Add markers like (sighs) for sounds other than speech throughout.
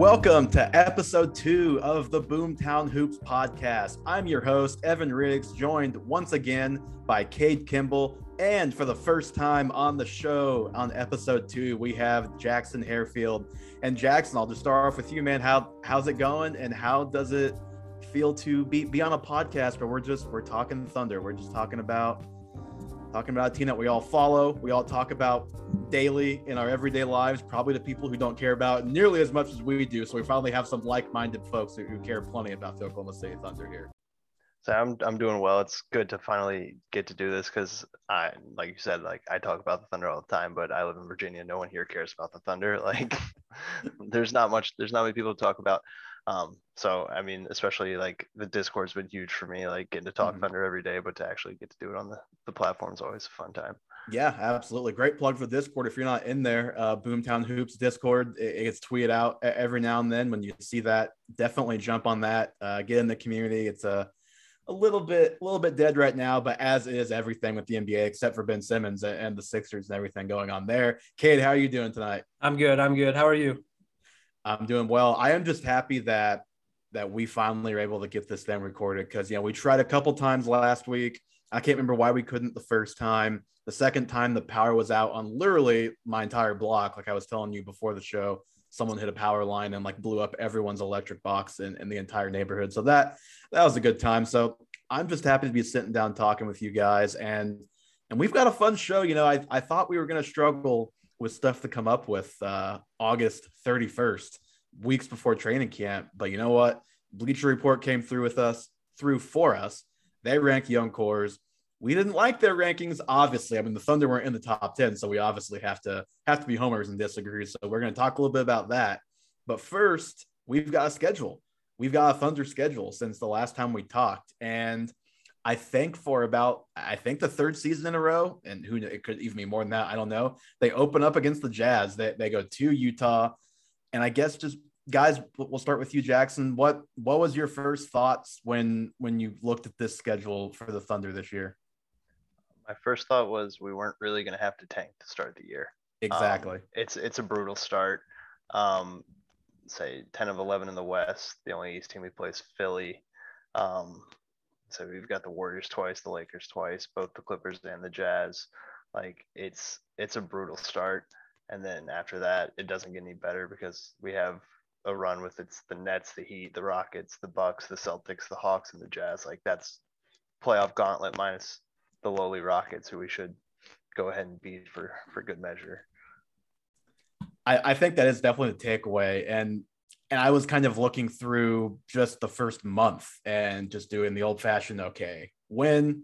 Welcome to episode two of the Boomtown Hoops podcast. I'm your host, Evan Riggs, joined once again by Cade Kimball. And for the first time on the show on episode two, we have Jackson Harefield. And Jackson, I'll just start off with you, man. How how's it going? And how does it feel to be be on a podcast where we're just we're talking thunder? We're just talking about talking about a team that we all follow, we all talk about daily in our everyday lives, probably to people who don't care about nearly as much as we do. So we finally have some like-minded folks who, care plenty about the Oklahoma City Thunder here. So I'm I'm doing well. It's good to finally get to do this because I, like you said, like I talk about the Thunder all the time, but I live in Virginia. No one here cares about the Thunder. (laughs) Like, (laughs) there's not much. There's not many people to talk about. Um, so I mean, especially like the Discord's been huge for me, like getting to talk mm-hmm. Thunder every day, but to actually get to do it on the, the platform is always a fun time. Yeah, absolutely. Great plug for Discord. If you're not in there, uh, Boomtown Hoops Discord, it, it, gets tweeted out every now and then. When you see that, definitely jump on that. Uh, get in the community. It's a a little bit a little bit dead right now, but as is everything with the NBA except for Ben Simmons and the Sixers and everything going on there. Cade, how are you doing tonight? I'm good. I'm good. How are you? I'm doing well. I am just happy that that we finally are able to get this thing recorded because you know we tried a couple times last week. I can't remember why we couldn't the first time. The second time the power was out on literally my entire block, like I was telling you before the show. Someone hit a power line and like blew up everyone's electric box in, in the entire neighborhood. So that that was a good time. So I'm just happy to be sitting down talking with you guys and and we've got a fun show. You know, I, I thought we were gonna struggle with stuff to come up with uh, August 31st, weeks before training camp. But you know what? Bleacher Report came through with us, through for us. They rank young cores. We didn't like their rankings, obviously. I mean, the Thunder weren't in the top 10, so we obviously have to have to be homers and disagree. So we're going to talk a little bit about that. But first, we've got a schedule. We've got a Thunder schedule since the last time we talked. And I think for about I think the third season in a row, and who it could even be more than that. I don't know. They open up against the Jazz. They they go to Utah, and I guess just guys, we'll start with you, Jackson. What what was your first thoughts when when you looked at this schedule for the Thunder this year? My first thought was we weren't really going to have to tank to start the year. Exactly. Um, it's it's a brutal start. Um, say ten of eleven in the West. The only East team we play is Philly. Um, so we've got the Warriors twice, the Lakers twice, both the Clippers and the Jazz. Like it's it's a brutal start, and then after that, it doesn't get any better because we have a run with it's the Nets, the Heat, the Rockets, the Bucks, the Celtics, the Hawks, and the Jazz. Like that's playoff gauntlet minus the lowly Rockets, who we should go ahead and beat for for good measure. I, I think that is definitely the takeaway, and and I was kind of looking through just the first month and just doing the old fashioned okay, win,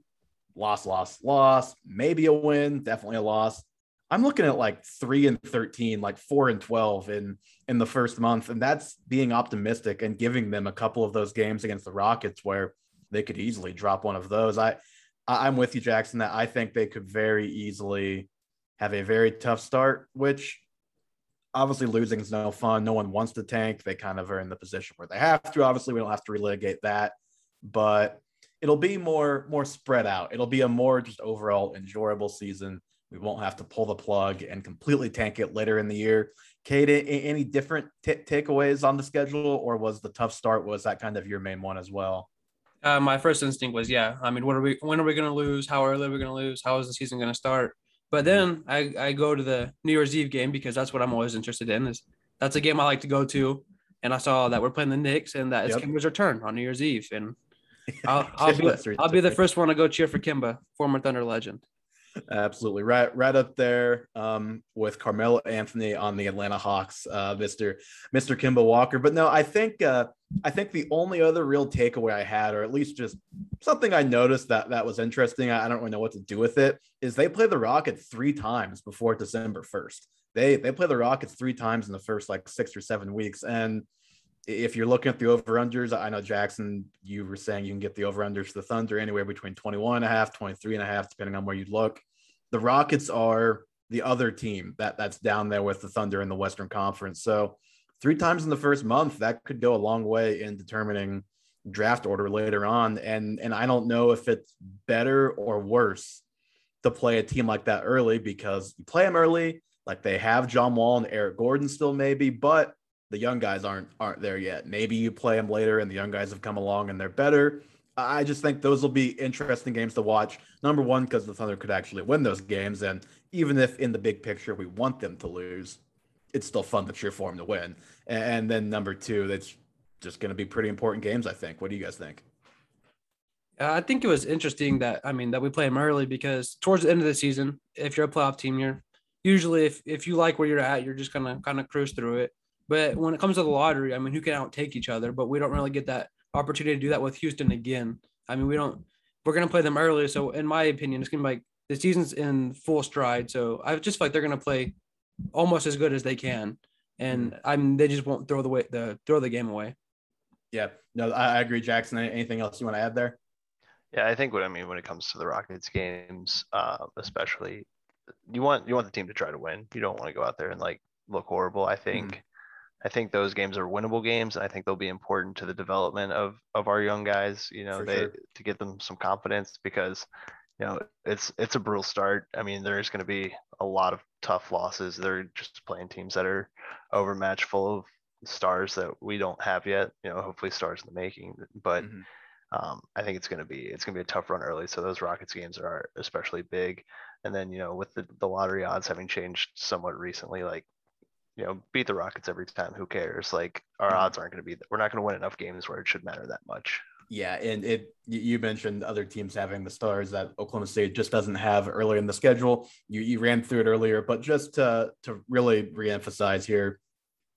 loss, loss, loss, maybe a win, definitely a loss. I'm looking at like three and 13, like four and 12 in in the first month. And that's being optimistic and giving them a couple of those games against the Rockets where they could easily drop one of those. I I'm with you, Jackson, that I think they could very easily have a very tough start, which obviously losing is no fun. No one wants to tank. They kind of are in the position where they have to. Obviously, we don't have to relitigate that, but it'll be more more spread out. It'll be a more just overall enjoyable season. We won't have to pull the plug and completely tank it later in the year. Cade, any different t- takeaways on the schedule, or was the tough start was that kind of your main one as well? Uh, my first instinct was, yeah. I mean, what are we? When are we going to lose? How early are we going to lose? How is the season going to start? But mm-hmm. then I, I go to the New Year's Eve game because that's what I'm always interested in. Is that's a game I like to go to, and I saw that we're playing the Knicks and that it's yep. Kemba's return on New Year's Eve, and (laughs) I'll, I'll be I'll be the first one to go cheer for Kemba, former Thunder legend. Absolutely right, right up there um, with Carmelo Anthony on the Atlanta Hawks, uh, Mister Mister Kemba Walker. But no, I think uh, I think the only other real takeaway I had, or at least just something I noticed that that was interesting, I, I don't really know what to do with it, is they play the Rockets three times before December first. They they play the Rockets three times in the first like six or seven weeks, and if you're looking at the over unders, I know Jackson, you were saying you can get the over unders the Thunder anywhere between 21 and a half, 23 and a half, depending on where you look. The Rockets are the other team that that's down there with the Thunder in the Western Conference. So three times in the first month, that could go a long way in determining draft order later on. And and I don't know if it's better or worse to play a team like that early because you play them early, like they have John Wall and Eric Gordon still maybe, but the young guys aren't aren't there yet. Maybe you play them later, and the young guys have come along and they're better. I just think those will be interesting games to watch. Number one, because the Thunder could actually win those games, and even if in the big picture we want them to lose, it's still fun to cheer for them to win. And then number two, that's just going to be pretty important games. I think. What do you guys think? Uh, I think it was interesting that I mean that we play them early because towards the end of the season, if you're a playoff team, you're usually if if you like where you're at, you're just gonna kind of cruise through it. But when it comes to the lottery, I mean, who can outtake each other? But we don't really get that opportunity to do that with Houston again. I mean, we don't. We're gonna play them early, so in my opinion, it's gonna be like the season's in full stride. So I just feel like they're gonna play almost as good as they can, and mm-hmm. I mean, they just won't throw the way the throw the game away. Yeah, no, I agree, Jackson. Anything else you want to add there? Yeah, I think what I mean when it comes to the Rockets games, uh, especially, you want you want the team to try to win. You don't want to go out there and like look horrible. I think. Mm. I think those games are winnable games. I think they'll be important to the development of of our young guys. You know, For they sure. to get them some confidence because you know it's it's a brutal start. I mean, there's going to be a lot of tough losses. They're just playing teams that are overmatched, full of stars that we don't have yet. You know, hopefully stars in the making. But mm-hmm. um, I think it's going to be it's going to be a tough run early. So those Rockets games are especially big. And then you know, with the the lottery odds having changed somewhat recently, like you know, beat the Rockets every time. Who cares? Like our odds aren't going to be. We're not going to win enough games where it should matter that much. Yeah, and it you mentioned other teams having the stars that Oklahoma State just doesn't have earlier in the schedule. You you ran through it earlier, but just to to really reemphasize here,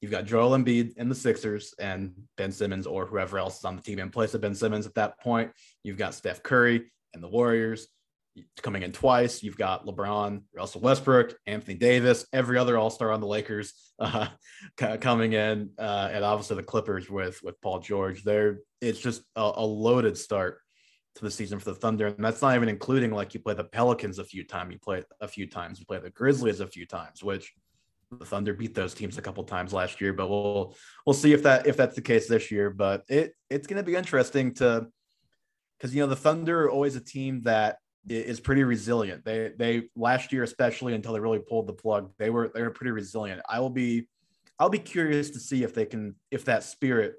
you've got Joel Embiid and the Sixers and Ben Simmons or whoever else is on the team in place of Ben Simmons at that point. You've got Steph Curry and the Warriors coming in twice. You've got LeBron, Russell Westbrook, Anthony Davis, every other All Star on the Lakers (laughs) uh, coming in, uh, and obviously the Clippers with with Paul George. There, it's just a, a, loaded start to the season for the Thunder, and that's not even including like you play the Pelicans a few times, you play a few times, you play the Grizzlies a few times, which the Thunder beat those teams a couple times last year. But we'll we'll see if that if that's the case this year. But it it's going to be interesting to because you know the Thunder are always a team that is pretty resilient. They they last year especially until they really pulled the plug, they were they were pretty resilient. I will be I'll be curious to see if they can if that spirit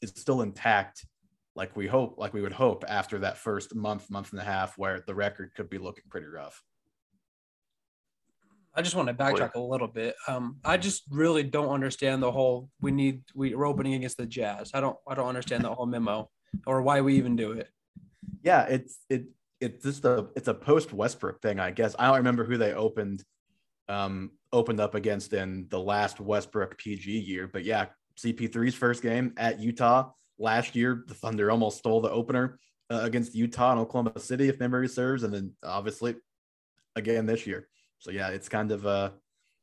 is still intact like we hope like we would hope after that first month month and a half where the record could be looking pretty rough. I just want to backtrack a little bit. Um, I just really don't understand the whole we need we are opening against the Jazz. I don't I don't understand the whole memo or why we even do it. Yeah, it's it it's just a it's a post Westbrook thing, I guess. I don't remember who they opened um opened up against in the last Westbrook PG year, but yeah, CP3's first game at Utah last year, the Thunder almost stole the opener uh, against Utah and Oklahoma City, if memory serves, and then obviously again this year. So yeah, it's kind of a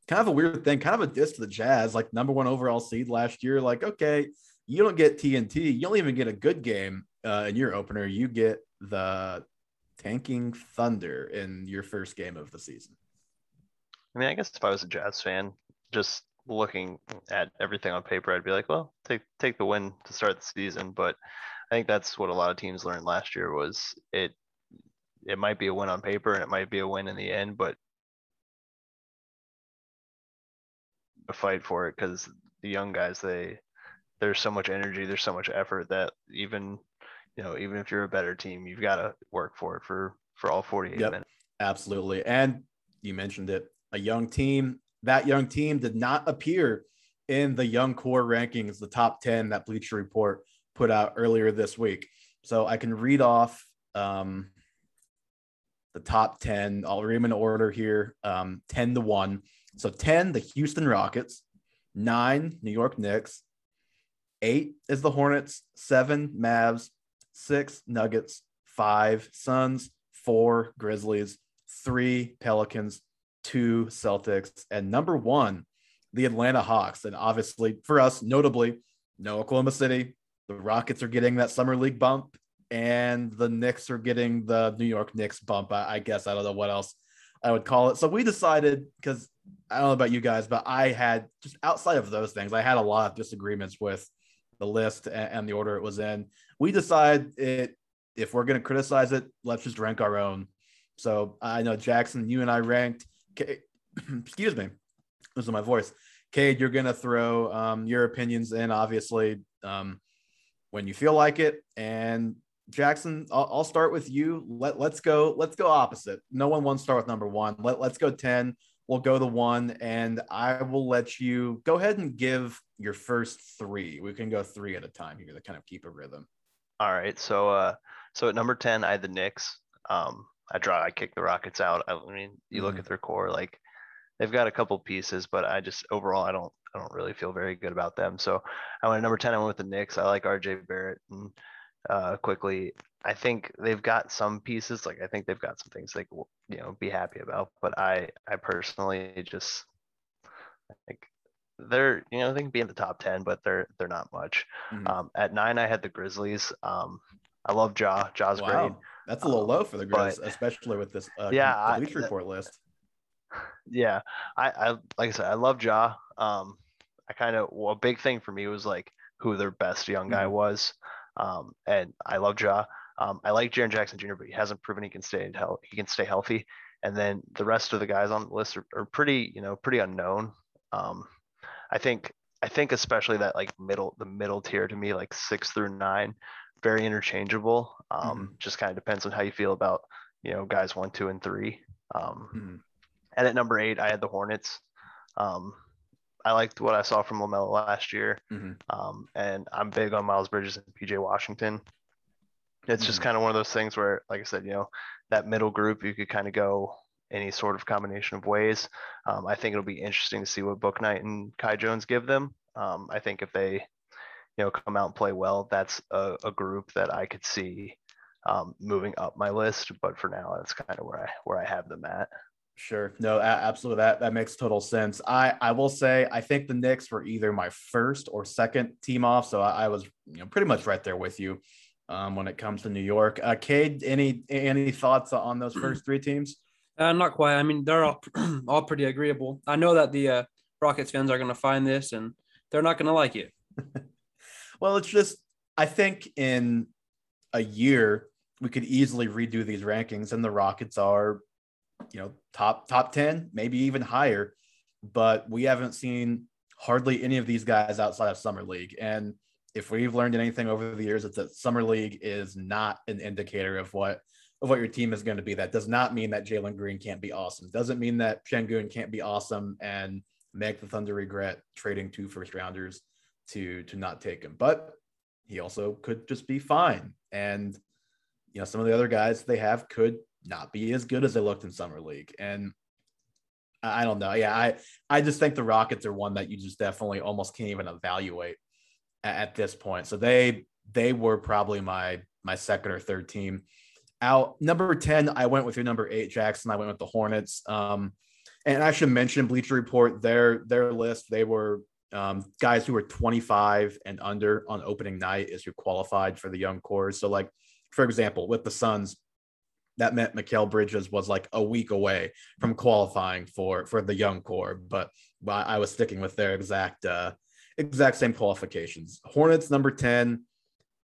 kind of a weird thing, kind of a diss to the Jazz, like number one overall seed last year. Like, okay, you don't get TNT, you don't even get a good game uh, in your opener. You get the tanking Thunder in your first game of the season? I mean, I guess if I was a Jazz fan, just looking at everything on paper, I'd be like, well, take take the win to start the season. But I think that's what a lot of teams learned last year was it it might be a win on paper and it might be a win in the end, but a fight for it because the young guys they there's so much energy, there's so much effort that even you know, even if you're a better team, you've got to work for it for for all 48 yep, minutes. Absolutely. And you mentioned it, a young team. That young team did not appear in the young core rankings, the top 10 that Bleacher Report put out earlier this week. So I can read off um, the top 10. I'll read them in order here um, 10 to 1. So 10, the Houston Rockets, nine, New York Knicks, eight is the Hornets, seven, Mavs, six Nuggets, five Suns, four Grizzlies, three Pelicans, two Celtics, and number one, the Atlanta Hawks. And obviously, for us, notably, no Oklahoma City. The Rockets are getting that summer league bump, and the Knicks are getting the New York Knicks bump. I, I guess I don't know what else I would call it. So we decided because I don't know about you guys, but I had just outside of those things, I had a lot of disagreements with the list and, the order it was in. We decide it if we're going to criticize it, let's just rank our own. So I know Jackson, you and I ranked. (clears throat) excuse me, this is my voice. Cade, you're gonna throw um, your opinions in, obviously, um, when you feel like it. And Jackson, I'll, I'll, start with you. Let Let's go. Let's go opposite. No one wants to start with number one. Let Let's go ten. We'll go the one, and I will let you go ahead and give your first three. We can go three at a time here to kind of keep a rhythm. All right. So, uh, so at number ten, I had the Knicks. Um, I draw. I kick the Rockets out. I mean, you look mm-hmm. at their core, like they've got a couple pieces, but I just overall I don't I don't really feel very good about them. So I went to number 10, I went with the Knicks. I like RJ Barrett and uh, Quickley. I think they've got some pieces, like I think they've got some things they you know, be happy about. But I I personally just I think they're you know they can be in the top 10, but they're they're not much. Mm-hmm. Um, at nine I had the Grizzlies. Um, I love Ja Ja's wow. great. That's a little um, low for the grizzlies but, especially with this uh, yeah, Bleach Report list (sighs) yeah, I, I like I said, I love Ja Um, I kind of well, a big thing for me was like who their best young guy mm-hmm. was. Um, and I love Ja Um, I like Jaren Jackson Jr., but he hasn't proven he can stay in health. He can stay healthy. And then the rest of the guys on the list are, are pretty, you know, pretty unknown. Um, I think, I think especially that like middle, the middle tier to me, like six through nine, very interchangeable. Um, mm-hmm. Just kind of depends on how you feel about, you know, guys one, two, and three. Um, mm-hmm. And at number eight, I had the Hornets. Um, I liked what I saw from LaMelo last year. Mm-hmm. Um, and I'm big on Miles Bridges and PJ Washington. It's mm-hmm. just kind of one of those things where, like I said, you know, that middle group, you could kind of go any sort of combination of ways. Um, I think it'll be interesting to see what Bouknight and Kai Jones give them. Um, I think if they, you know, come out and play well, that's a, a group that I could see um, moving up my list. But for now, that's kind of where I where I have them at. Sure. No, absolutely. That that makes total sense. I I will say I think the Knicks were either my first or second team off, so I, I was you know pretty much right there with you um, when it comes to New York. Uh, Cade, any any thoughts on those (clears throat) first three teams? Uh, not quite. I mean, they're all (clears throat) all pretty agreeable. I know that the uh, Rockets fans are going to find this and they're not going to like it. (laughs) well, it's just I think in a year we could easily redo these rankings, and the Rockets are you know, top top 10, maybe even higher. But we haven't seen hardly any of these guys outside of summer league. And if we've learned anything over the years, it's that summer league is not an indicator of what of what your team is going to be. That does not mean that Jalen Green can't be awesome. Doesn't mean that Sengun can't be awesome and make the Thunder regret trading two first rounders to to not take him. But he also could just be fine. And you know, some of the other guys they have could not be as good as they looked in summer league. And I don't know. Yeah, I I just think the Rockets are one that you just definitely almost can't even evaluate at, at this point. So they they were probably my my second or third team out. Number 10, I went with your number eight, Jackson. I went with the Hornets. Um, and I should mention Bleacher Report, their their list, they were um, guys who were 25 and under on opening night is you qualified for the young cores. So, like, for example, with the Suns, that meant Mikal Bridges was like a week away from qualifying for for the young core, but I was sticking with their exact uh, exact same qualifications. Hornets number 10,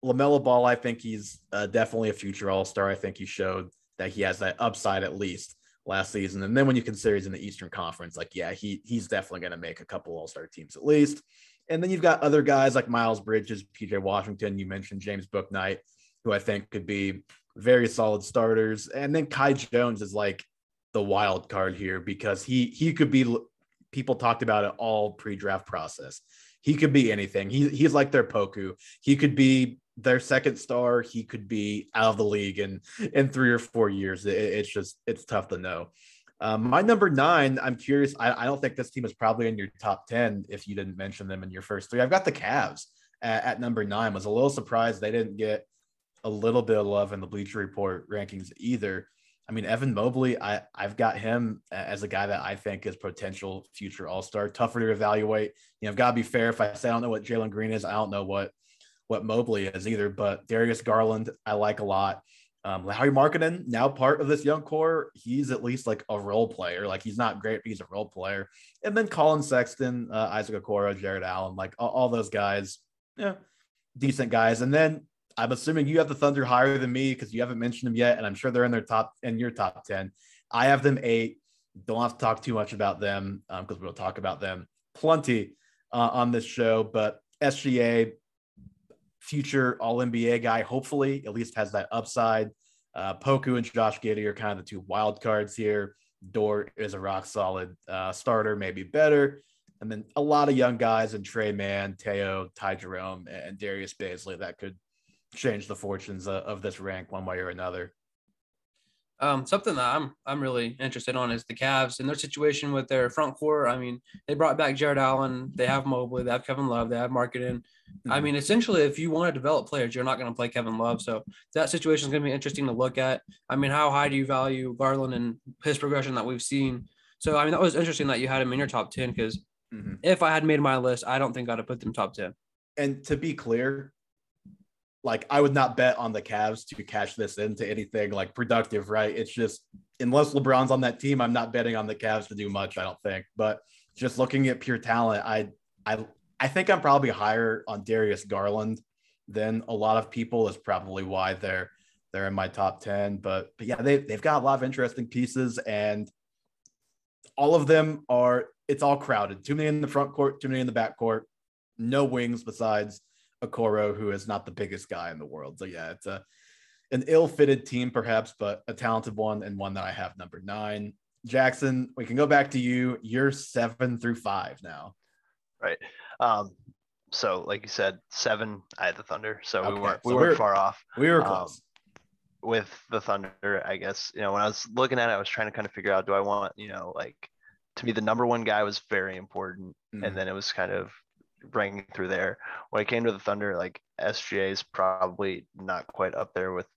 LaMelo Ball, I think he's uh, definitely a future All Star. I think he showed that he has that upside at least last season. And then when you consider he's in the Eastern Conference, like yeah, he he's definitely going to make a couple All Star teams at least. And then you've got other guys like Miles Bridges, PJ Washington. You mentioned James Bouknight, who I think could be very solid starters. And then Kai Jones is like the wild card here because he he could be. People talked about it all pre-draft process. He could be anything. He, he's like their Poku. He could be their second star. He could be out of the league in in three or four years. It, it's just it's tough to know. Um, my number nine, I'm curious. I, I, don't think this team is probably in your top 10 if you didn't mention them in your first three. I've got the Cavs at, at number nine. Was a little surprised they didn't get a little bit of love in the Bleacher Report rankings either. I mean, Evan Mobley, I, I've got him as a guy that I think is potential future All Star. Tougher to evaluate. You know, I've got to be fair. If I say I don't know what Jalen Green is, I don't know what what Mobley is either. But Darius Garland, I like a lot. Um, Lauri Markkanen, now part of this young core, he's at least like a role player. Like he's not great, but he's a role player. And then Collin Sexton, uh, Isaac Okoro, Jarrett Allen, like all, all those guys, yeah, decent guys. And then I'm assuming you have the Thunder higher than me because you haven't mentioned them yet, and I'm sure they're in their top in your top ten. I have them eight. Don't have to talk too much about them because um, we'll talk about them plenty uh, on this show, but SGA, future All NBA guy, hopefully at least has that upside. Uh, Poku and Josh Giddey are kind of the two wild cards here. Dort is a rock solid uh, starter, maybe better. And then a lot of young guys and Tre Mann, Theo, Ty Jerome, and Darius Bazley that could change the fortunes of, of this rank one way or another. Um, something that I'm I'm really interested on is the Cavs and their situation with their front court. I mean, they brought back Jarrett Allen, they have Mobley, they have Kevin Love, they have Markkanen. Mm-hmm. I mean, essentially, if you want to develop players, you're not going to play Kevin Love. So that situation is going to be interesting to look at. I mean, how high do you value Garland and his progression that we've seen? So I mean, that was interesting that you had him in your top ten because mm-hmm. if I had made my list, I don't think I'd have put them top ten. And to be clear, like I would not bet on the Cavs to cash this into anything like productive, right? It's just unless LeBron's on that team, I'm not betting on the Cavs to do much, I don't think. But just looking at pure talent, I I I think I'm probably higher on Darius Garland than a lot of people is probably why they're they're in my top 10. But but yeah, they they've got a lot of interesting pieces and all of them are it's all crowded. Too many in the front court, too many in the back court, no wings besides Okoro, who is not the biggest guy in the world. So yeah, it's a an ill-fitted team, perhaps, but a talented one and one that I have number nine. Jackson, we can go back to you. You're seven through five now. Right. Um, so like you said, seven, I had the Thunder. So okay. we weren't we so weren't far off. We were um, close. Um, with the Thunder, I guess, you know, when I was looking at it, I was trying to kind of figure out do I want, you know, like to me the number one guy was very important. Mm. And then it was kind of ranking through there. When it came to the Thunder, like SGA is probably not quite up there with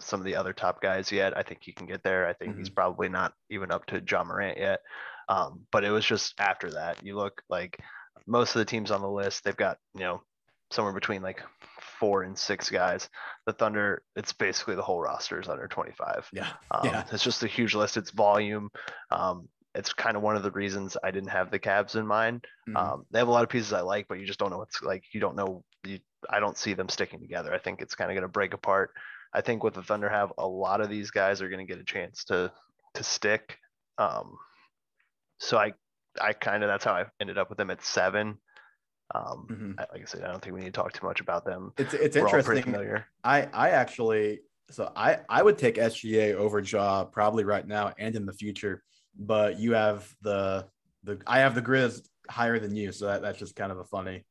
some of the other top guys yet. I think he can get there. I think mm-hmm. he's probably not even up to Ja Morant yet. Um, but it was just after that. You look like most of the teams on the list, they've got, you know, somewhere between like four and six guys. The Thunder, it's basically the whole roster is under 25. Yeah. Um, yeah. It's just a huge list. It's volume. Um, it's kind of one of the reasons I didn't have the Cavs in mind. Mm-hmm. Um, they have a lot of pieces I like, but you just don't know what's like. You don't know. You, I don't see them sticking together. I think it's kind of going to break apart. I think what the Thunder have, a lot of these guys are going to get a chance to to stick. Um, so I I kind of that's how I ended up with them at seven. Um, mm-hmm. I, like I said, I don't think we need to talk too much about them. It's it's We're interesting. I I actually so I I would take SGA over Ja probably right now and in the future but you have the the I have the Grizz higher than you, so that, that's just kind of a funny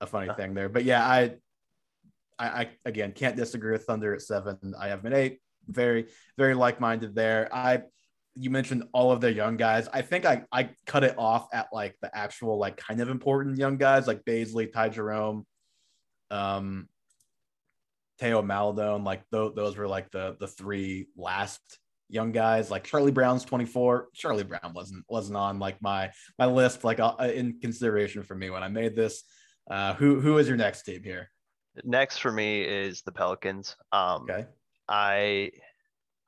a funny thing there. But yeah, I, I I again can't disagree with Thunder at seven. I have an eight. Very very like minded there. I you mentioned all of their young guys. I think I I cut it off at like the actual like kind of important young guys like Bazley, Ty Jerome, um, Theo Maledon. Like th- those were like the the three last young guys like Charlie Brown's 24. Charlie Brown wasn't wasn't on like my my list like uh, in consideration for me when I made this. Uh, who who is your next team here? Next for me is the Pelicans. Um, okay. I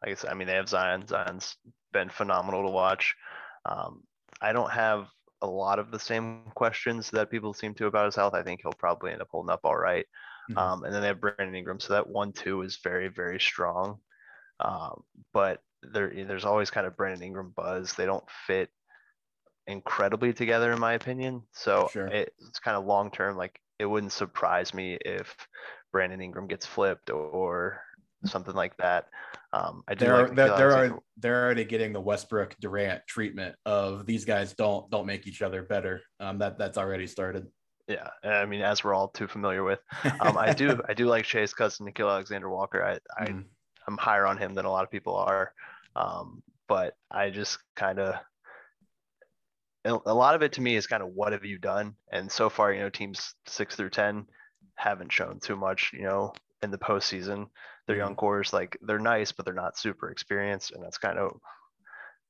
I guess I mean they have Zion. Zion's been phenomenal to watch. Um, I don't have a lot of the same questions that people seem to about his health. I think he'll probably end up holding up all right. mm-hmm. Um, and then they have Brandon Ingram, so that one two is very very strong. Um, but there there's always kind of Brandon Ingram buzz. They don't fit incredibly together in my opinion. So sure. it, it's kind of long term. Like it wouldn't surprise me if Brandon Ingram gets flipped or something like that. Um, I do they're, like they're, they're, already, they're already getting the Westbrook Durant treatment of these guys don't don't make each other better. Um, that that's already started. Yeah, I mean, as we're all too familiar with, um, I (laughs) do I do like Chase Cousin, Nickeil Alexander Walker. I I mm. I'm higher on him than a lot of people are. Um, but I just kind of a lot of it to me is kind of what have you done? And so far, you know, teams six through ten haven't shown too much, you know, in the postseason. Their young mm-hmm. cores, like they're nice, but they're not super experienced, and that's kind of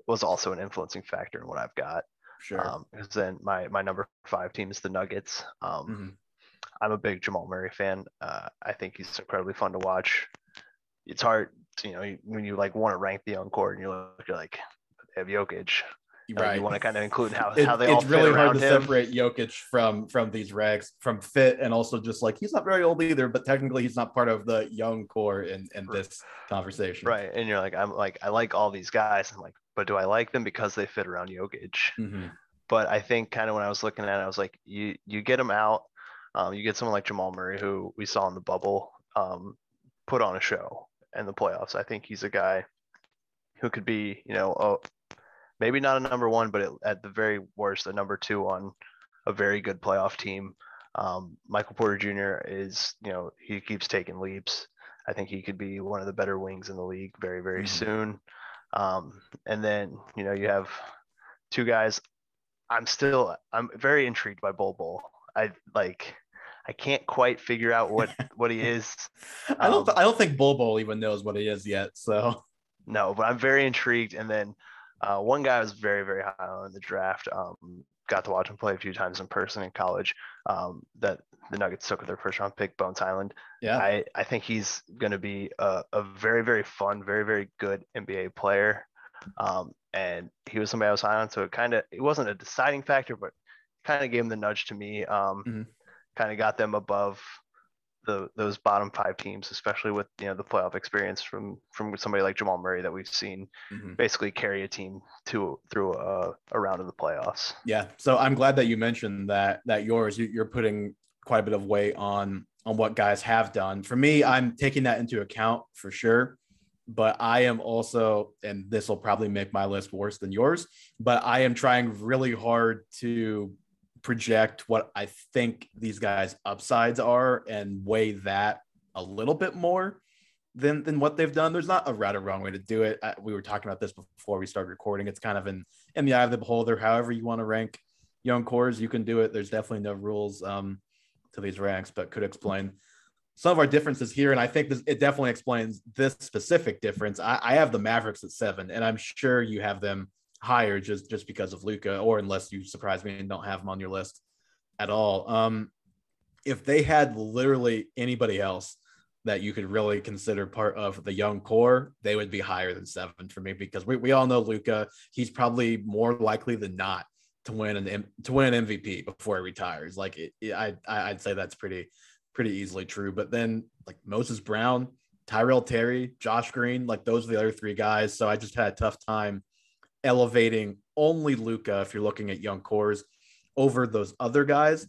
was also an influencing factor in what I've got. Sure. Um, because then my my number five team is the Nuggets. Um, mm-hmm. I'm a big Jamal Murray fan. Uh, I think he's incredibly fun to watch it's hard, you know, when you like want to rank the young core and you look, you're like, they have Jokic. Right. You want to kind of include how, it, how they all fit. It's really hard to him. separate Jokic from from these rags, from fit, and also just like he's not very old either, but technically he's not part of the young core in in this conversation. Right. And you're like, I'm like, I like all these guys. I'm like, but do I like them because they fit around Jokic? Mm-hmm. but I think kind of when I was looking at it, I was like, you you get them out, um, you get someone like Jamal Murray who we saw in the bubble um, put on a show in the playoffs. I think he's a guy who could be, you know, a, maybe not a number one, but at the very worst, a number two on a very good playoff team. Um, Michael Porter Jr. is, you know, he keeps taking leaps. I think he could be one of the better wings in the league very, very mm-hmm. soon. Um, and then, you know, you have two guys. I'm still, I'm very intrigued by Bol Bol. I like, I can't quite figure out what (laughs) what he is. I don't, um, I don't think Bol even knows what he is yet. So no, but I'm very intrigued. And then uh, one guy I was very, very high on in the draft. Um, got to watch him play a few times in person in college. Um, that the Nuggets took with their first round pick, Bones Hyland. Yeah, I, I think he's going to be a, a very, very fun, very, very good NBA player. Um, and he was somebody I was high on, so it kind of it wasn't a deciding factor, but kind of gave him the nudge to me. Um, mm-hmm. Kind of got them above the those bottom five teams, especially with you know the playoff experience from from somebody like Jamal Murray that we've seen mm-hmm. basically carry a team to through a, a round of the playoffs. Yeah, so I'm glad that you mentioned that that yours you're putting quite a bit of weight on on what guys have done. For me, I'm taking that into account for sure. But I am also, and this will probably make my list worse than yours, but I am trying really hard to project what I think these guys' upsides are and weigh that a little bit more than than what they've done. There's not a right or wrong way to do it. I, we were talking about this before we started recording. It's kind of in in the eye of the beholder. However you want to rank young cores, you can do it. There's definitely no rules um, to these ranks, but could explain some of our differences here. And I think this, it definitely explains this specific difference. I, I have the Mavericks at seven, and I'm sure you have them higher just just because of Luka, or unless you surprise me and don't have him on your list at all. Um, if they had literally anybody else that you could really consider part of the young core, they would be higher than seven for me because we, we all know Luka. He's probably more likely than not to win an to win an MVP before he retires. Like it, it, I I'd say that's pretty pretty easily true. But then like Moses Brown, Tyrell Terry, Josh Green, like those are the other three guys. So I just had a tough time elevating only Luka if you're looking at young cores over those other guys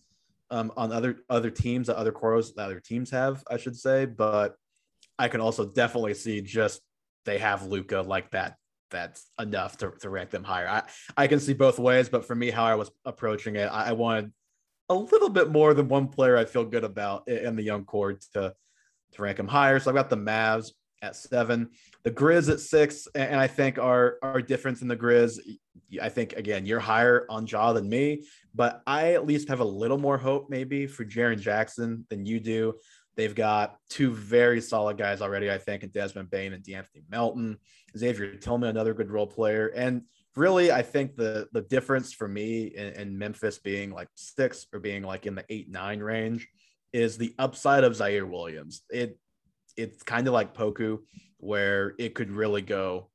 um, on other other teams that other cores that other teams have, I should say. But I can also definitely see just they have Luka like that. That's enough to, to rank them higher. I, I can see both ways, but for me, how I was approaching it, I, I wanted a little bit more than one player I feel good about in the young core to to rank them higher. So I've got the Mavs at seven, the Grizz at six, and I think our our difference in the Grizz, I think again you're higher on Ja than me, but I at least have a little more hope maybe for Jaren Jackson than you do. They've got two very solid guys already, I think, in Desmond Bane and De'Anthony Melton. Xavier Tillman, another good role player, and really, I think the the difference for me in Memphis being like six or being like in the eight nine range is the upside of Ziaire Williams. It it's kind of like Poku, where it could really go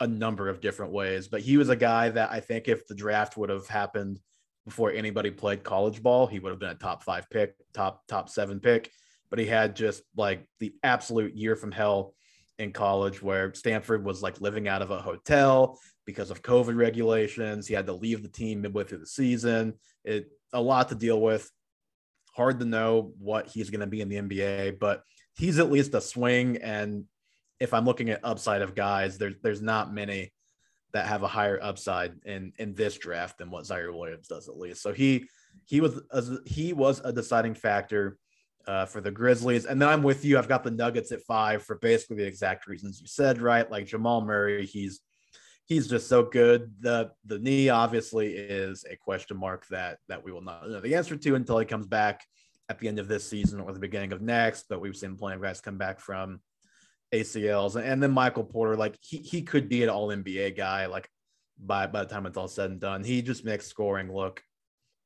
a number of different ways. But he was a guy that I think if the draft would have happened before anybody played college ball, he would have been a top five pick, top top seven pick. But he had just like the absolute year from hell in college where Stanford was like living out of a hotel because of COVID regulations. He had to leave the team midway through the season. It a lot to deal with. Hard to know what he's going to be in the NBA, but he's at least a swing. And if I'm looking at upside of guys, there's there's not many that have a higher upside in in this draft than what Ziaire Williams does at least. So he he was a, he was a deciding factor uh, for the Grizzlies. And then I'm with you. I've got the Nuggets at five for basically the exact reasons you said, right? Like Jamal Murray, he's he's just so good. The the knee obviously is a question mark that that we will not know the answer to until he comes back at the end of this season or the beginning of next. But we've seen plenty of guys come back from ACLs, and then Michael Porter, like he he could be an All NBA guy, like by by the time it's all said and done. He just makes scoring look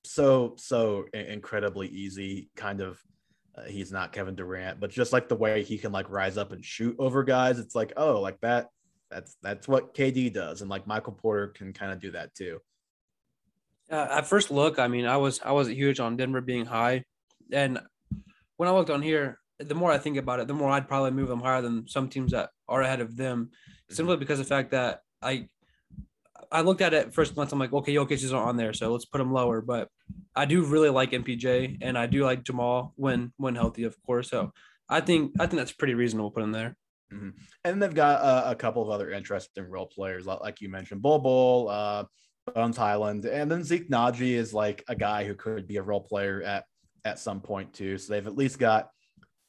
so so incredibly easy. Kind of, uh, he's not Kevin Durant, but just like the way he can like rise up and shoot over guys, it's like oh, like that. That's that's what KD does, and like Michael Porter can kind of do that too. Uh, at first look, I mean, I was I wasn't huge on Denver being high, and when I looked on here, the more I think about it, the more I'd probably move them higher than some teams that are ahead of them, simply mm-hmm. because of the fact that I I looked at it first glance. I'm like, okay, Jokic isn't on there, so let's put him lower. But I do really like MPJ, and I do like Jamal when when healthy, of course. So I think I think that's pretty reasonable. Put him there. Mm-hmm. And they've got uh, a couple of other interesting role players, like you mentioned, Bol Bol, uh, Bones Hyland, and then Zeke Nnaji is like a guy who could be a role player at at some point too. So they've at least got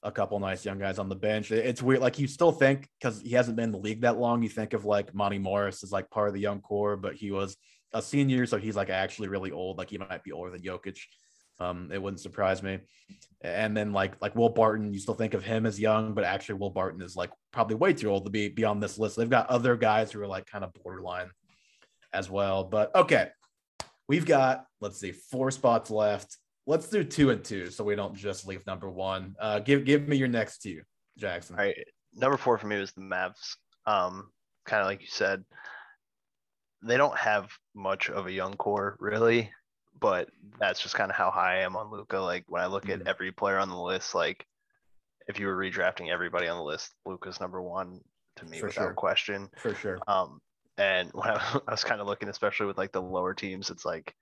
a couple nice young guys on the bench. It's weird, like you still think because he hasn't been in the league that long, you think of like Monte Morris as like part of the young core, but he was a senior, so he's like actually really old. Like he might be older than Jokic. Um, it wouldn't surprise me. And then like like Will Barton, you still think of him as young, but actually Will Barton is like probably way too old to be be on this list. They've got other guys who are like kind of borderline as well. But okay, we've got let's see four spots left. Let's do two and two, so we don't just leave number one. Uh, give give me your next two, Jackson. All right, number four for me was the Mavs. Um, kind of like you said, they don't have much of a young core really but that's just kind of how high I am on Luka. Like when I look mm-hmm. at every player on the list, like if you were redrafting everybody on the list, Luka's number one to me For without sure. question. For sure. Um, and (laughs) when I, I was kind of looking, especially with like the lower teams, it's like,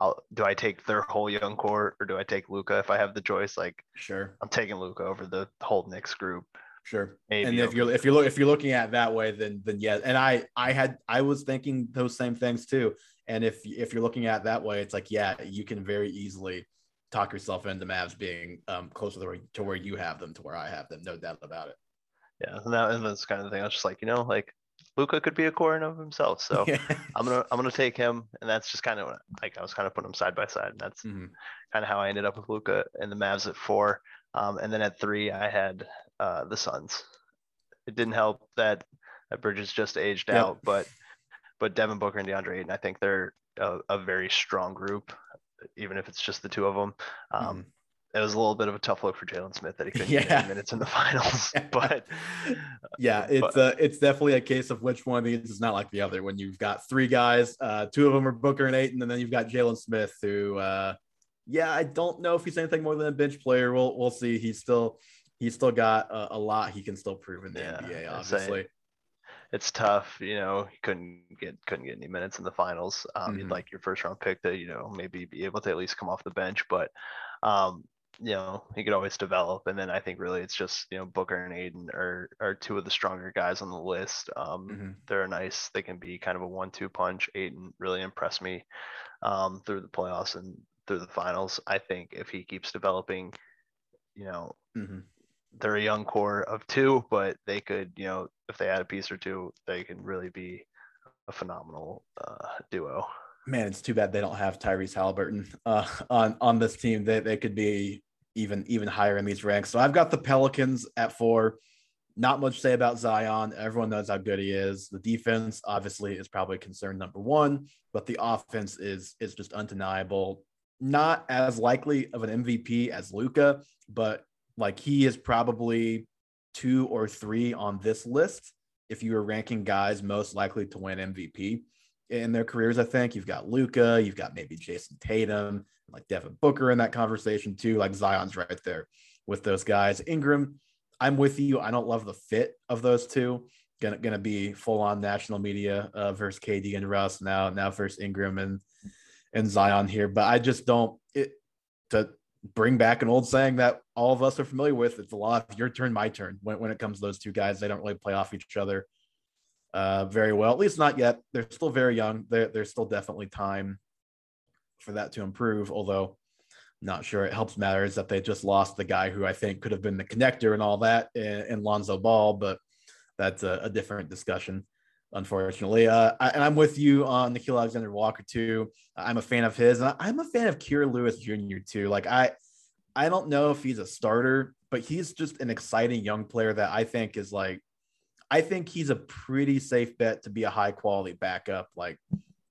I'll, do I take their whole young core or do I take Luka if I have the choice? Like, sure, I'm taking Luka over the whole Knicks group. Sure. Maybe and if you're if you're look if you're looking at that way, then then yeah. And I I had I was thinking those same things too. And if if you're looking at that way, it's like yeah, you can very easily talk yourself into Mavs being um, closer to where, to where you have them to where I have them, no doubt about it. Yeah, and, that, and that's kind of the thing. I was just like, you know, like Luka could be a core in of himself, so yeah. I'm gonna I'm gonna take him, and that's just kind of like I was kind of putting them side by side, and that's mm-hmm. kind of how I ended up with Luka and the Mavs at four, um, and then at three I had uh, the Suns. It didn't help that that Bridges just aged yep. out, but but Devin Booker and DeAndre Ayton, I think they're a, a very strong group, even if it's just the two of them. Um, mm-hmm. It was a little bit of a tough look for Jalen Smith that he couldn't yeah. get minutes in the (laughs) finals, (laughs) but yeah, it's but, uh, it's definitely a case of which one of these is not like the other. When you've got three guys, uh, two of them are Booker and Ayton, and then you've got Jalen Smith, who, uh, yeah, I don't know if he's anything more than a bench player. We'll we'll see. He's still he's still got a, a lot he can still prove in the yeah, NBA. Obviously, it's tough. You know, he couldn't get couldn't get any minutes in the finals. Um, mm-hmm. You'd like your first round pick to you know maybe be able to at least come off the bench, but um, you know he could always develop. And then I think really it's just you know Booker and Ayton are are two of the stronger guys on the list. Um, mm-hmm. They're nice. They can be kind of a one-two punch. Ayton really impressed me um, through the playoffs and through the finals. I think if he keeps developing, you know. Mm-hmm they're a young core of two, but they could, you know, if they add a piece or two, they can really be a phenomenal uh, duo. Man, it's too bad they don't have Tyrese Haliburton uh, (laughs) on on this team. They they could be even even higher in these ranks. So I've got the Pelicans at four. Not much to say about Zion. Everyone knows how good he is. The defense obviously is probably concern number one, but the offense is is just undeniable. Not as likely of an MVP as Luka, but like he is probably two or three on this list if you were ranking guys most likely to win MVP in their careers. I think you've got Luka, you've got maybe Jayson Tatum, like Devin Booker in that conversation too. Like Zion's right there with those guys. Ingram, I'm with you. I don't love the fit of those two. Gonna gonna be full on national media uh, versus KD and Russ now. Now versus Ingram and and Zion here, but I just don't. It to bring back an old saying that all of us are familiar with. It's a lot of your turn, my turn. When, when it comes to those two guys, they don't really play off each other uh, very well. At least not yet. They're still very young. There's still definitely time for that to improve. Although, not sure it helps matters that they just lost the guy who I think could have been the connector and all that in, in Lonzo Ball, but that's a, a different discussion unfortunately. Uh, I, and I'm with you on Nickeil Alexander Walker too. I'm a fan of his, and I'm a fan of Kira Lewis Jr. too. Like I, I don't know if he's a starter, but he's just an exciting young player that I think is like, I think he's a pretty safe bet to be a high quality backup. Like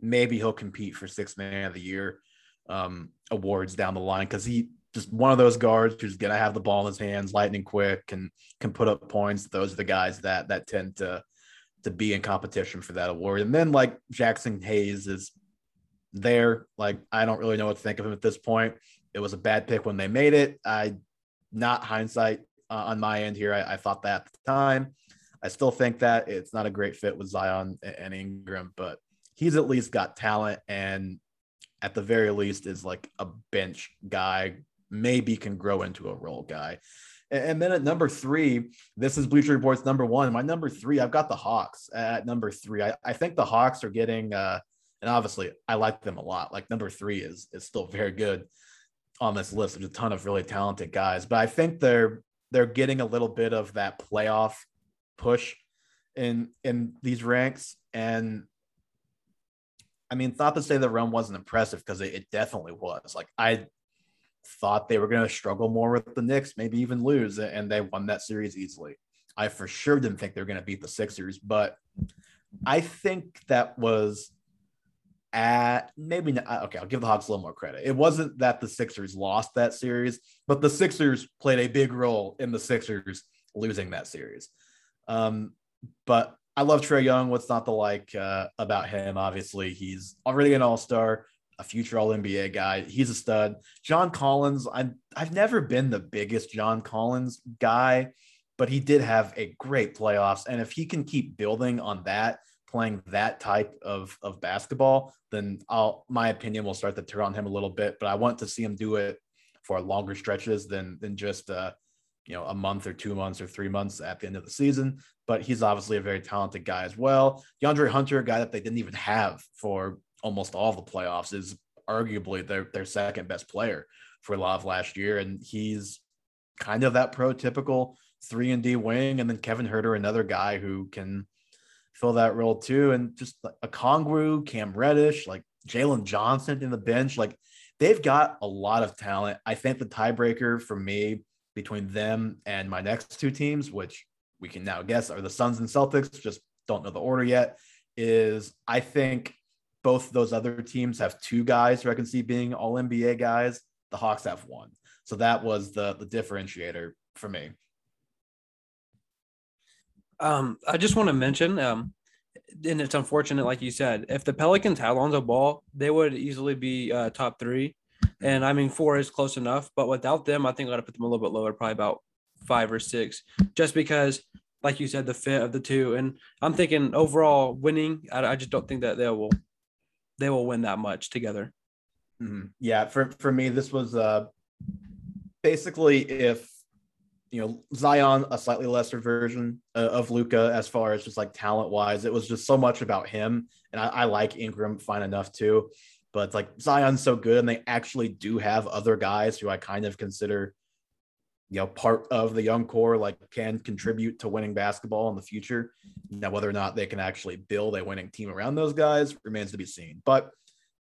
maybe he'll compete for six man of the year um, awards down the line because he just one of those guards who's gonna have the ball in his hands, lightning quick, and can put up points. Those are the guys that that tend to to be in competition for that award. And then like Jaxson Hayes is there. Like I don't really know what to think of him at this point. It was a bad pick when they made it. I not hindsight uh, on my end here. I, I, thought that at the time. I still think that it's not a great fit with Zion and Ingram, but he's at least got talent and at the very least is like a bench guy, maybe can grow into a role guy. And then at number three, this is Bleacher Report's number one. My number three, I've got the Hawks at number three. I, I think the Hawks are getting, uh, and obviously I like them a lot. Like number three is is still very good on this list. There's a ton of really talented guys, but I think they're they're getting a little bit of that playoff push in in these ranks. And I mean, thought to say the run wasn't impressive because it, it definitely was. Like I thought they were going to struggle more with the Knicks, maybe even lose, and they won that series easily. I for sure didn't think they were going to beat the Sixers, but I think that was at maybe not, uh, okay. I'll give the Hawks a little more credit. It wasn't that the Sixers lost that series, but the Sixers played a big role in the Sixers losing that series. Um, but I love Trae Young. What's not to like uh, about him? Obviously, he's already an All Star a future All NBA guy. He's a stud. John Collins, I'm I've never been the biggest John Collins guy, but he did have a great playoffs. And if he can keep building on that, playing that type of, of basketball, then I'll my opinion will start to turn on him a little bit. But I want to see him do it for longer stretches than than just uh you know a month or two months or three months at the end of the season. But he's obviously a very talented guy as well. DeAndre Hunter, a guy that they didn't even have for almost all the playoffs, is arguably their their second best player for a of last year, and he's kind of that prototypical three and D wing, and then Kevin Huerter, another guy who can fill that role too, and just Okongwu, Cam Reddish, like Jalen Johnson in the bench, like they've got a lot of talent. I think the tiebreaker for me between them and my next two teams, which we can now guess are the Suns and Celtics, just don't know the order yet, is I think both those other teams have two guys who I can see being all NBA guys. The Hawks have one. So that was the the differentiator for me. Um, I just want to mention, um, and it's unfortunate, like you said, if the Pelicans had Lonzo Ball, they would easily be uh, top three. And I mean, four is close enough, but without them, I think I got to put them a little bit lower, probably about five or six, just because, like you said, the fit of the two. And I'm thinking overall winning, I, I just don't think that they will they will win that much together. Mm-hmm. Yeah, for for me, this was uh basically if you know Zion, a slightly lesser version of Luka as far as just like talent wise. It was just so much about him, and I, I like Ingram fine enough too. But like Zion's so good, and they actually do have other guys who I kind of consider you know part of the young core like can contribute to winning basketball in the future. Now whether or not they can actually build a winning team around those guys remains to be seen. But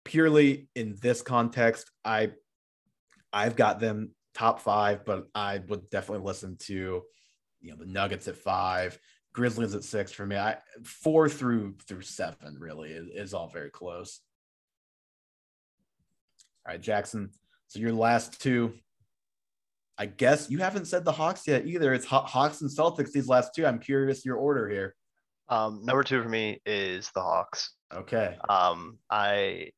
purely in this context i i've got them top five but i would definitely listen to you know the nuggets at five grizzlies at six for me. I four through through seven really is, is all very close all right jackson so your last two I guess you haven't said the Hawks yet either. It's Hawks and Celtics these last two. I'm curious your order here. Um, number two for me is the Hawks. Okay. Um, I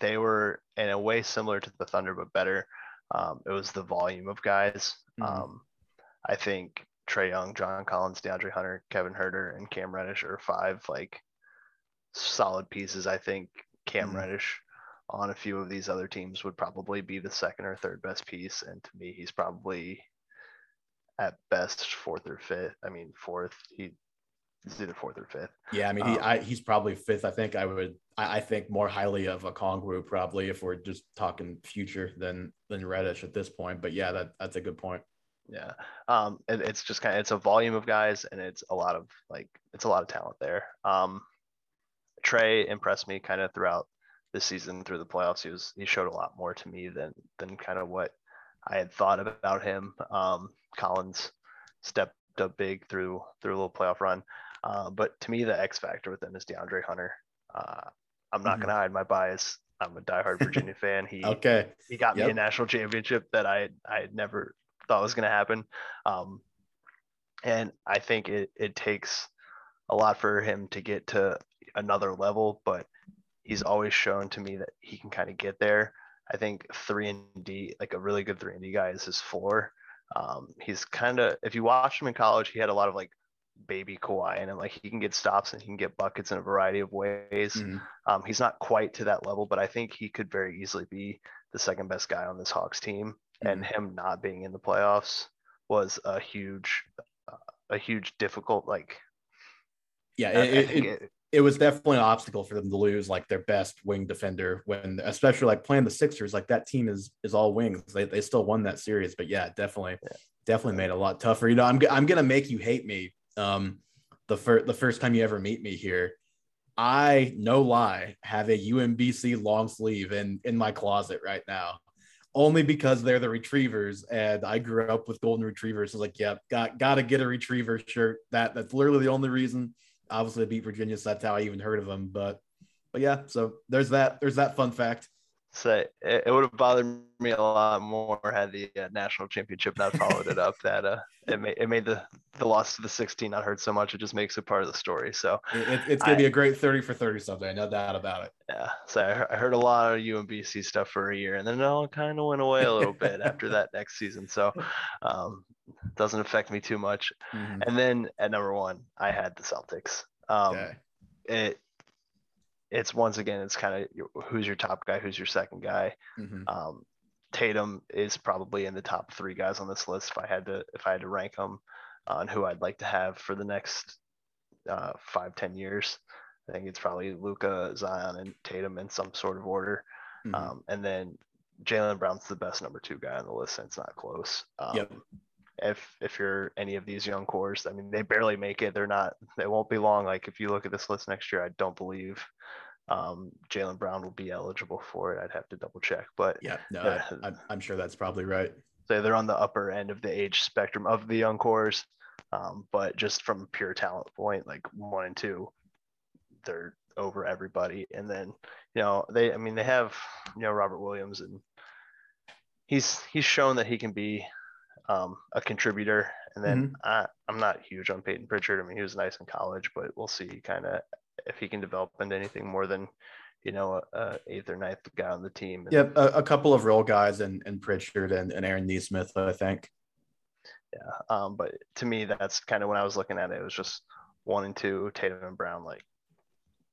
they were in a way similar to the Thunder, but better. Um, it was the volume of guys. Mm-hmm. Um, I think Trae Young, John Collins, DeAndre Hunter, Kevin Huerter, and Cam Reddish are five like solid pieces. I think Cam mm-hmm. Reddish on a few of these other teams would probably be the second or third best piece. And to me, he's probably at best fourth or fifth. I mean, fourth. He he's either fourth or fifth. Yeah, I mean, he um, I, he's probably fifth. I think I would. I, I think more highly of Okongwu probably if we're just talking future than than Reddish at this point. But yeah, that that's a good point. Yeah, um, it, it's just kind of it's a volume of guys and it's a lot of like it's a lot of talent there. Um, Trae impressed me kind of throughout this season through the playoffs. He was he showed a lot more to me than than kind of what I had thought about him. Um, Collins stepped up big through through a little playoff run, uh, but to me the X factor with him is DeAndre Hunter. Uh, I'm not mm-hmm. gonna hide my bias. I'm a diehard Virginia (laughs) fan. He okay. He got yep. me a national championship that I I never thought was gonna happen. Um, and I think it it takes a lot for him to get to another level, but he's always shown to me that he can kind of get there. I think three and D, like a really good three and D guy, is his floor. Um, he's kind of, if you watched him in college, he had a lot of like baby Kawhi and. Like he can get stops and he can get buckets in a variety of ways. Mhm. Um, he's not quite to that level, but I think he could very easily be the second best guy on this Hawks team. And him not being in the playoffs was a huge, uh, a huge difficult like. Yeah, it, I it, it, it- was definitely an obstacle for them to lose like their best wing defender when especially like playing the Sixers like that team is is all wings. They, they still won that series but yeah definitely definitely made it a lot tougher. You know I'm, I'm gonna make you hate me um the first the first time you ever meet me here. I no lie have a UMBC long sleeve in in my closet right now only because they're the retrievers and I grew up with golden retrievers. So like yeah got got to get a retriever shirt. That that's literally the only reason obviously beat Virginia, so that's how I even heard of them. But but yeah, so there's that there's that fun fact. So it, it would have bothered me a lot more had the uh, national championship not followed it up. That uh, it made it made the the loss to the 16 not hurt so much. It just makes it part of the story. So It, it- it's gonna I- be a great 30 for 30 someday, no doubt about it. yeah, so I, heard- I heard a lot of UMBC stuff for a year, and then it all kind of went away a little bit after (laughs) that next season. So um, doesn't affect me too much. Mhm. And then at number one, I had the Celtics. Um, Okay. It it's once again, it's kind of who's your top guy, who's your second guy. Mhm. Um, Tatum is probably in the top three guys on this list if I had to if I had to rank them on who I'd like to have for the next uh, five ten years. I think it's probably Luka, Zion, and Tatum in some sort of order. Mhm. Um, and then Jaylen Brown's the best number two guy on the list, and it's not close. Um, Yep. If if you're any of these young cores, I mean, they barely make it. They're not. It won't be long. Like if you look at this list next year, I don't believe um, Jaylen Brown will be eligible for it. I'd have to double check, but yeah, no. I, I'm, I'm sure that's probably right. so they're on the upper end of the age spectrum of the young cores. Um, but just from a pure talent point, like one and two, they're over everybody. And then, you know, they, I mean, they have, you know, Robert Williams and he's, he's shown that he can be um, a contributor. And then I, I'm not huge on Payton Pritchard. I mean, he was nice in college, but we'll see kind of if he can develop into anything more than, you know, a, a eighth or ninth guy on the team. And, Yep, a, a couple of role guys and, and Pritchard and, and Aaron Nesmith, I think. Yeah. Um, but to me, that's kind of when I was looking at it, it was just one and two, Tatum and Brown. Like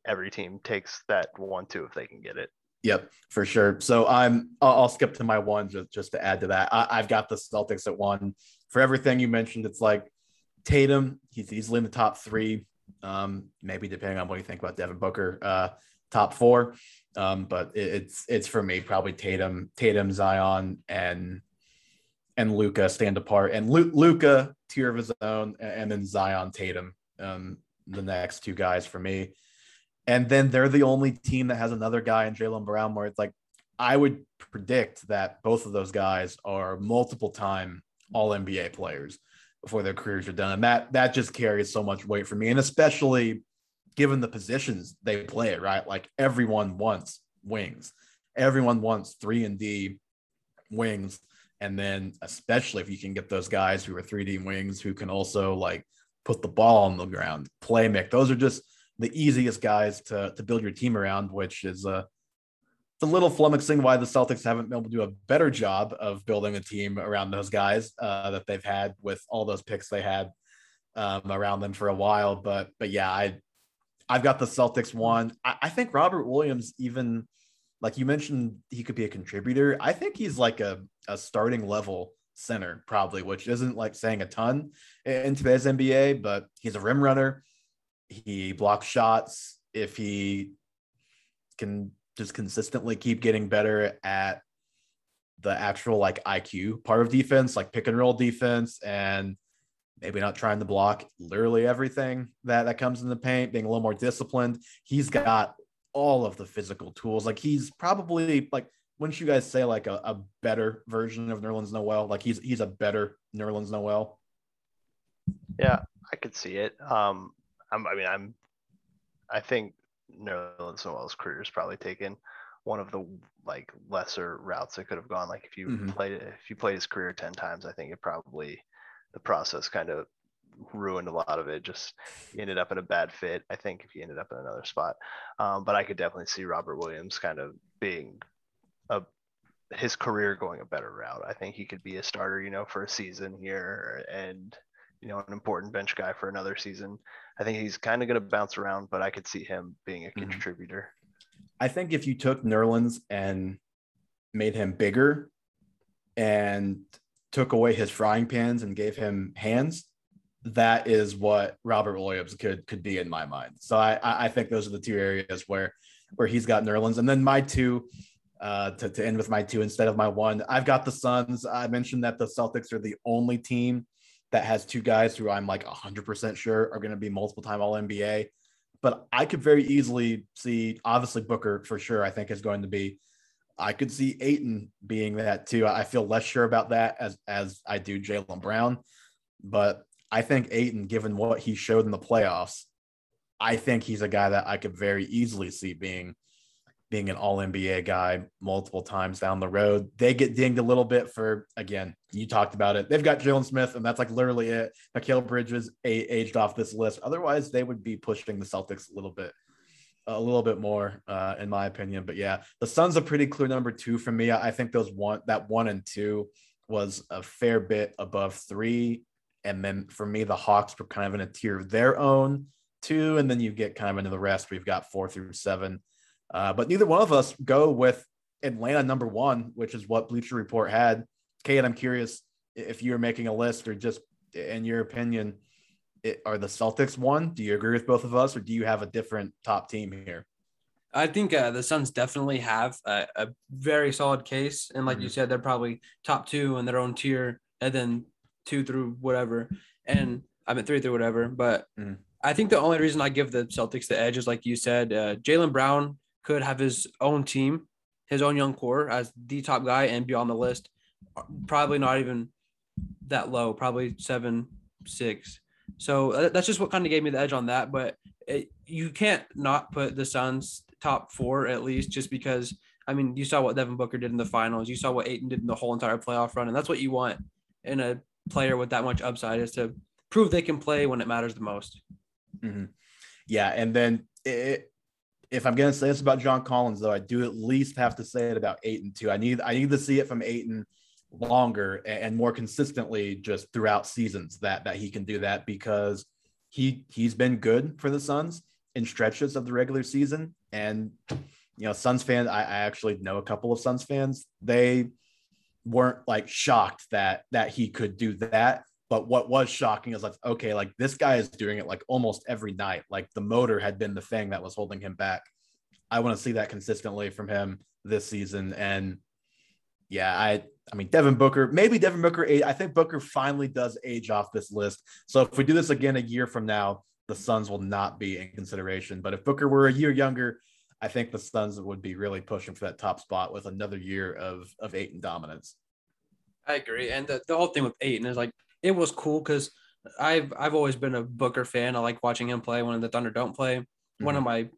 every team takes that one, two if they can get it. Yep, for sure. So I'm I'll, I'll skip to my one just, just to add to that. I, I've got the Celtics at one. For everything you mentioned, it's like Tatum, he's easily in the top three. Um, maybe depending on what you think about Devin Booker, uh, top four. Um, but it, it's it's for me probably Tatum, Tatum, Zion, and and Luka stand apart. And Lu- Luka tier of his own, and then Zion, Tatum, um, the next two guys for me. And then they're the only team that has another guy in Jaylen Brown where it's like, I would predict that both of those guys are multiple time all NBA players before their careers are done. And that that just carries so much weight for me. And especially given the positions they play, right? Like everyone wants wings. Everyone wants three and D wings. And then especially if you can get those guys who are 3D wings who can also like put the ball on the ground, play make. Those are just the easiest guys to to build your team around, which is uh it's a little flummoxing why the Celtics haven't been able to do a better job of building a team around those guys uh, that they've had with all those picks they had um, around them for a while. But but yeah, I I've got the Celtics one. I, I think Robert Williams even like you mentioned he could be a contributor. I think he's like a a starting level center probably, which isn't like saying a ton in today's NBA, but he's a rim runner. He blocks shots. If he can just consistently keep getting better at the actual like IQ part of defense, like pick and roll defense, and maybe not trying to block literally everything that that comes in the paint, being a little more disciplined. He's got all of the physical tools. Like he's probably like wouldn't you guys say like a, a better version of Nerlens Noel? Like he's he's a better Nerlens Noel. Yeah, I could see it. Um, I'm, I mean, I'm, I think Nerlens Noel's career is probably taken one of the like lesser routes it could have gone. Like if you Mhm. played if you played his career ten times, I think it probably the process kind of ruined a lot of it. Just ended up in a bad fit. I think if he ended up in another spot, um, but I could definitely see Robert Williams kind of being a his career going a better route. I think he could be a starter, you know, for a season here and you know, an important bench guy for another season. I think he's kind of going to bounce around, but I could see him being a Mhm. contributor. I think if you took Nerlens and made him bigger and took away his frying pans and gave him hands, that is what Robert Williams could could be in my mind. So I I I think those are the two areas where where he's got Nerlens. And then my two, uh, to, to end with my two instead of my one, I've got the Suns. I mentioned that the Celtics are the only team that has two guys who I'm like 100% sure are going to be multiple time All NBA. But I could very easily see, obviously, Booker for sure, I think is going to be. I could see Ayton being that too. I feel less sure about that as as I do Jaylen Brown, but I think Ayton, given what he showed in the playoffs, I think he's a guy that I could very easily see being being an all NBA guy multiple times down the road. They get dinged a little bit for again, you talked about it. They've got Jalen Smith, and that's like literally it. Mikal Bridges aged off this list. Otherwise, they would be pushing the Celtics a little bit, a little bit more, uh, in my opinion. But yeah, the Suns a pretty clear number two for me. I think those one that one and two was a fair bit above three. And then for me, the Hawks were kind of in a tier of their own two, and then you get kind of into the rest. We've got four through seven, uh, but neither one of us go with Atlanta number one, which is what Bleacher Report had. Cade, I'm curious if you're making a list or just in your opinion, it, are the Celtics one? Do you agree with both of us, or do you have a different top team here? I think uh, the Suns definitely have a, a very solid case, and like you said, they're probably top two in their own tier, and then two through whatever, and I mean three through whatever. But Mhm. I think the only reason I give the Celtics the edge is like you said, uh, Jaylen Brown could have his own team, his own young core as the top guy and be on the list. Probably not even that low, probably seven, six. So uh, that's just what kind of gave me the edge on that. But it, you can't not put the Suns top four at least, just because. I mean, you saw what Devin Booker did in the finals. You saw what Ayton did in the whole entire playoff run, and that's what you want in a player with that much upside is to prove they can play when it matters the most. Mhm. Yeah, and then it, if I'm gonna say this about John Collins, though, I do at least have to say it about Ayton too. I need I need to see it from longer and, and more consistently, just throughout seasons that that he can do that because he he's been good for the Suns in stretches of the regular season, and you know, Suns fans. I, I actually know a couple of Suns fans. They weren't like shocked that that he could do that but what was shocking is like, okay, like this guy is doing it like almost every night. Like the motor had been the thing that was holding him back. I want to see that consistently from him this season. And yeah, I I mean Devin Booker, maybe Devin Booker. I think Booker finally does age off this list. So if we do this again a year from now, the Suns will not be in consideration. But if Booker were a year younger, I think the Suns would be really pushing for that top spot with another year of of Ayton dominance. I agree, and the, the whole thing with Ayton is like it was cool because I've I've always been a Booker fan. I like watching him play when the Thunder don't play. One of my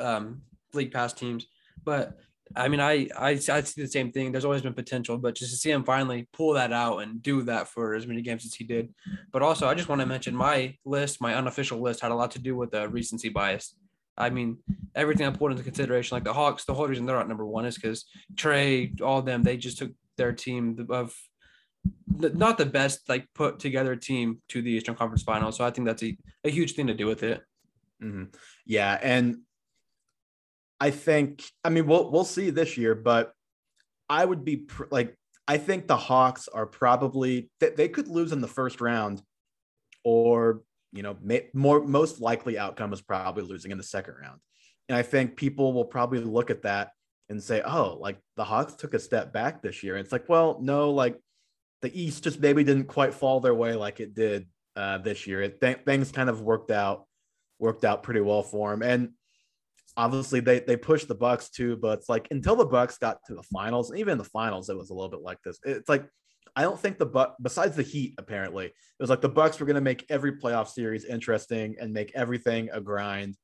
um, league pass teams, but I mean I, I I see the same thing. There's always been potential, but just to see him finally pull that out and do that for as many games as he did. But also, I just want to mention my list, my unofficial list, had a lot to do with the recency bias. I mean, everything I put into consideration, like the Hawks, the whole reason they're at number one is because Trae, all of them, they just took their team of not the best like put together team to the Eastern Conference Finals. So I think that's a, a huge thing to do with it. Mm-hmm. Yeah, and I think I mean we'll we'll see this year, but I would be pr- like I think the Hawks are probably they, they could lose in the first round, or you know may, more most likely outcome is probably losing in the second round, and I think people will probably look at that and say, oh, like the Hawks took a step back this year. And it's like, well, no, like the East just maybe didn't quite fall their way like it did uh, this year. It th- things kind of worked out worked out pretty well for them, and obviously they they pushed the Bucks too. But it's like until the Bucks got to the finals, even in the finals, it was a little bit like this. It's like I don't think the Buck besides the Heat apparently it was like the Bucks were going to make every playoff series interesting and make everything a grind.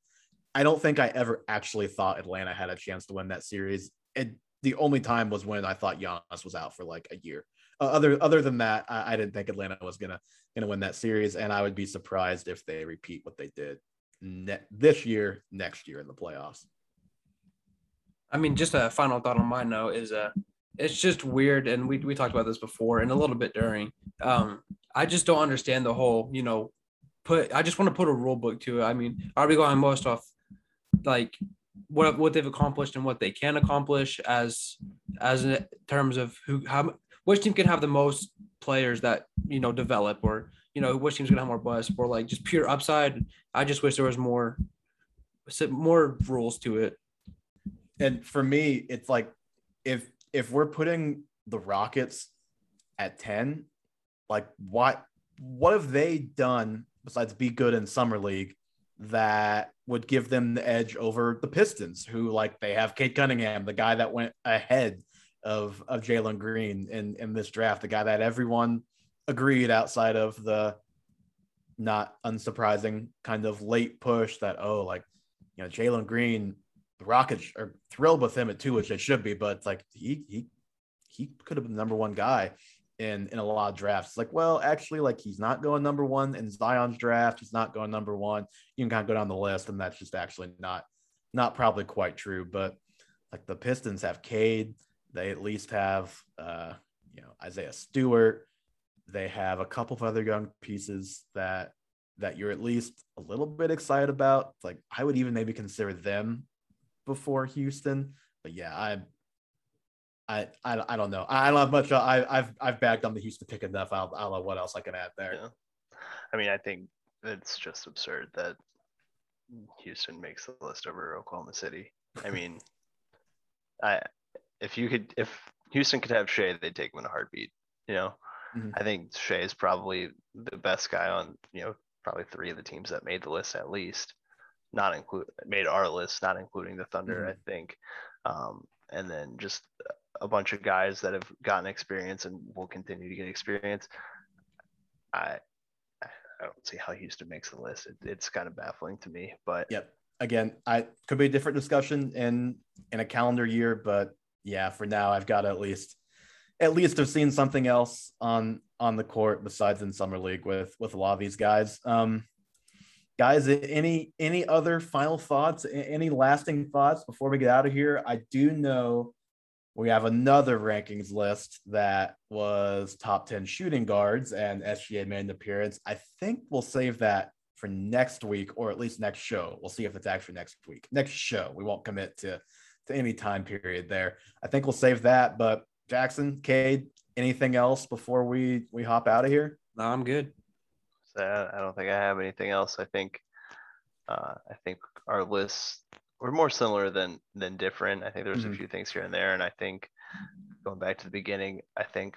I don't think I ever actually thought Atlanta had a chance to win that series. It the only time was when I thought Giannis was out for like a year. Uh, other other than that, I, I, didn't think Atlanta was gonna gonna win that series, and I would be surprised if they repeat what they did ne- this year, next year in the playoffs. I mean, just a final thought on my note is uh it's just weird, and we we talked about this before and a little bit during. Um, I just don't understand the whole, you know, put. I just want to put a rule book to it. I mean, are we going most off like what what they've accomplished and what they can accomplish as as in terms of who how which team can have the most players that you know develop or you know which team's gonna have more buzz or like just pure upside. I just wish there was more more rules to it. And for me, it's like if if we're putting the Rockets at 10, like what what have they done besides be good in summer league that would give them the edge over the Pistons, who like they have Cade Cunningham, the guy that went ahead of of Jalen Green in in this draft, the guy that everyone agreed outside of the not unsurprising kind of late push that oh like you know Jalen Green the Rockets are thrilled with him at two, which they should be, but like he he he could have been the number one guy in in a lot of drafts. Like, well, actually, like he's not going number one in Zion's draft. He's not going number one. You can kind of go down the list, and that's just actually not not probably quite true. But like the Pistons have Cade, they at least have uh, you know Isaiah Stewart. They have a couple of other young pieces that that you're at least a little bit excited about. Like I would even maybe consider them before Houston. But yeah, I I, I, I don't know. I don't have much. I, I've I've bagged on the Houston pick enough. I don't, I don't know what else I can add there. Yeah. I mean, I think it's just absurd that Houston makes the list over Oklahoma City. I mean, (laughs) I if you could if Houston could have Shai, they'd take him in a heartbeat. You know, mm-hmm. I think Shai is probably the best guy on you know probably three of the teams that made the list at least, not include made our list, not including the Thunder. Mm-hmm. I think. Um, and then just a bunch of guys that have gotten experience and will continue to get experience. I I don't see how Houston makes the list. It, it's kind of baffling to me, but yep. Again, I could be a different discussion in in a calendar year, but yeah, for now I've got to at least at least have seen something else on on the court besides in summer league with with a lot of these guys. Um, guys, any any other final thoughts? Any lasting thoughts before we get out of here? I do know we have another rankings list that was top 10 shooting guards and SGA made an appearance. I think we'll save that for next week or at least next show. We'll see if it's actually next week. Next show. We won't commit to to any time period there. I think we'll save that, but Jackson, Cade, anything else before we we hop out of here? No, I'm good. I don't think I have anything else. I think uh, I think our lists we're more similar than than different. I think there's mm-hmm. a few things here and there, and I think going back to the beginning, I think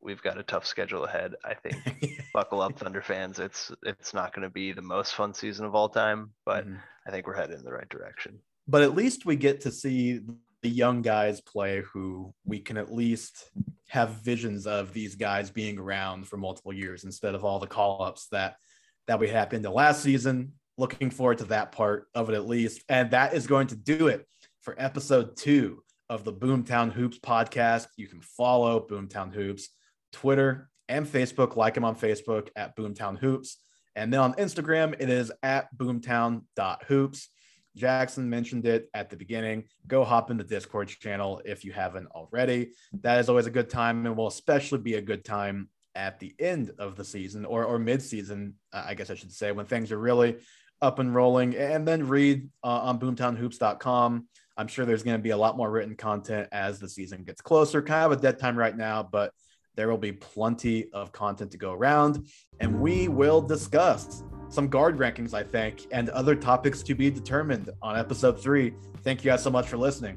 we've got a tough schedule ahead. I think (laughs) buckle up, Thunder fans. It's it's not going to be the most fun season of all time, but mm-hmm. I think we're headed in the right direction. But at least we get to see the young guys play who we can at least have visions of these guys being around for multiple years instead of all the call ups that that we had in the last season looking forward to that part of it at least. And that is going to do it for episode two of the Boomtown Hoops podcast. You can follow Boomtown Hoops, Twitter and Facebook. Like them on Facebook at Boomtown Hoops. And then on Instagram, it is at boomtown.hoops. Jackson mentioned it at the beginning. Go hop in the Discord channel if you haven't already. That is always a good time and will especially be a good time at the end of the season or, or mid season, uh, I guess I should say, when things are really up and rolling. And then read uh, on boomtownhoops.com. I'm sure there's going to be a lot more written content as the season gets closer. Kind of a dead time right now, but there will be plenty of content to go around. And we will discuss some guard rankings, I think, and other topics to be determined on episode three. Thank you guys so much for listening.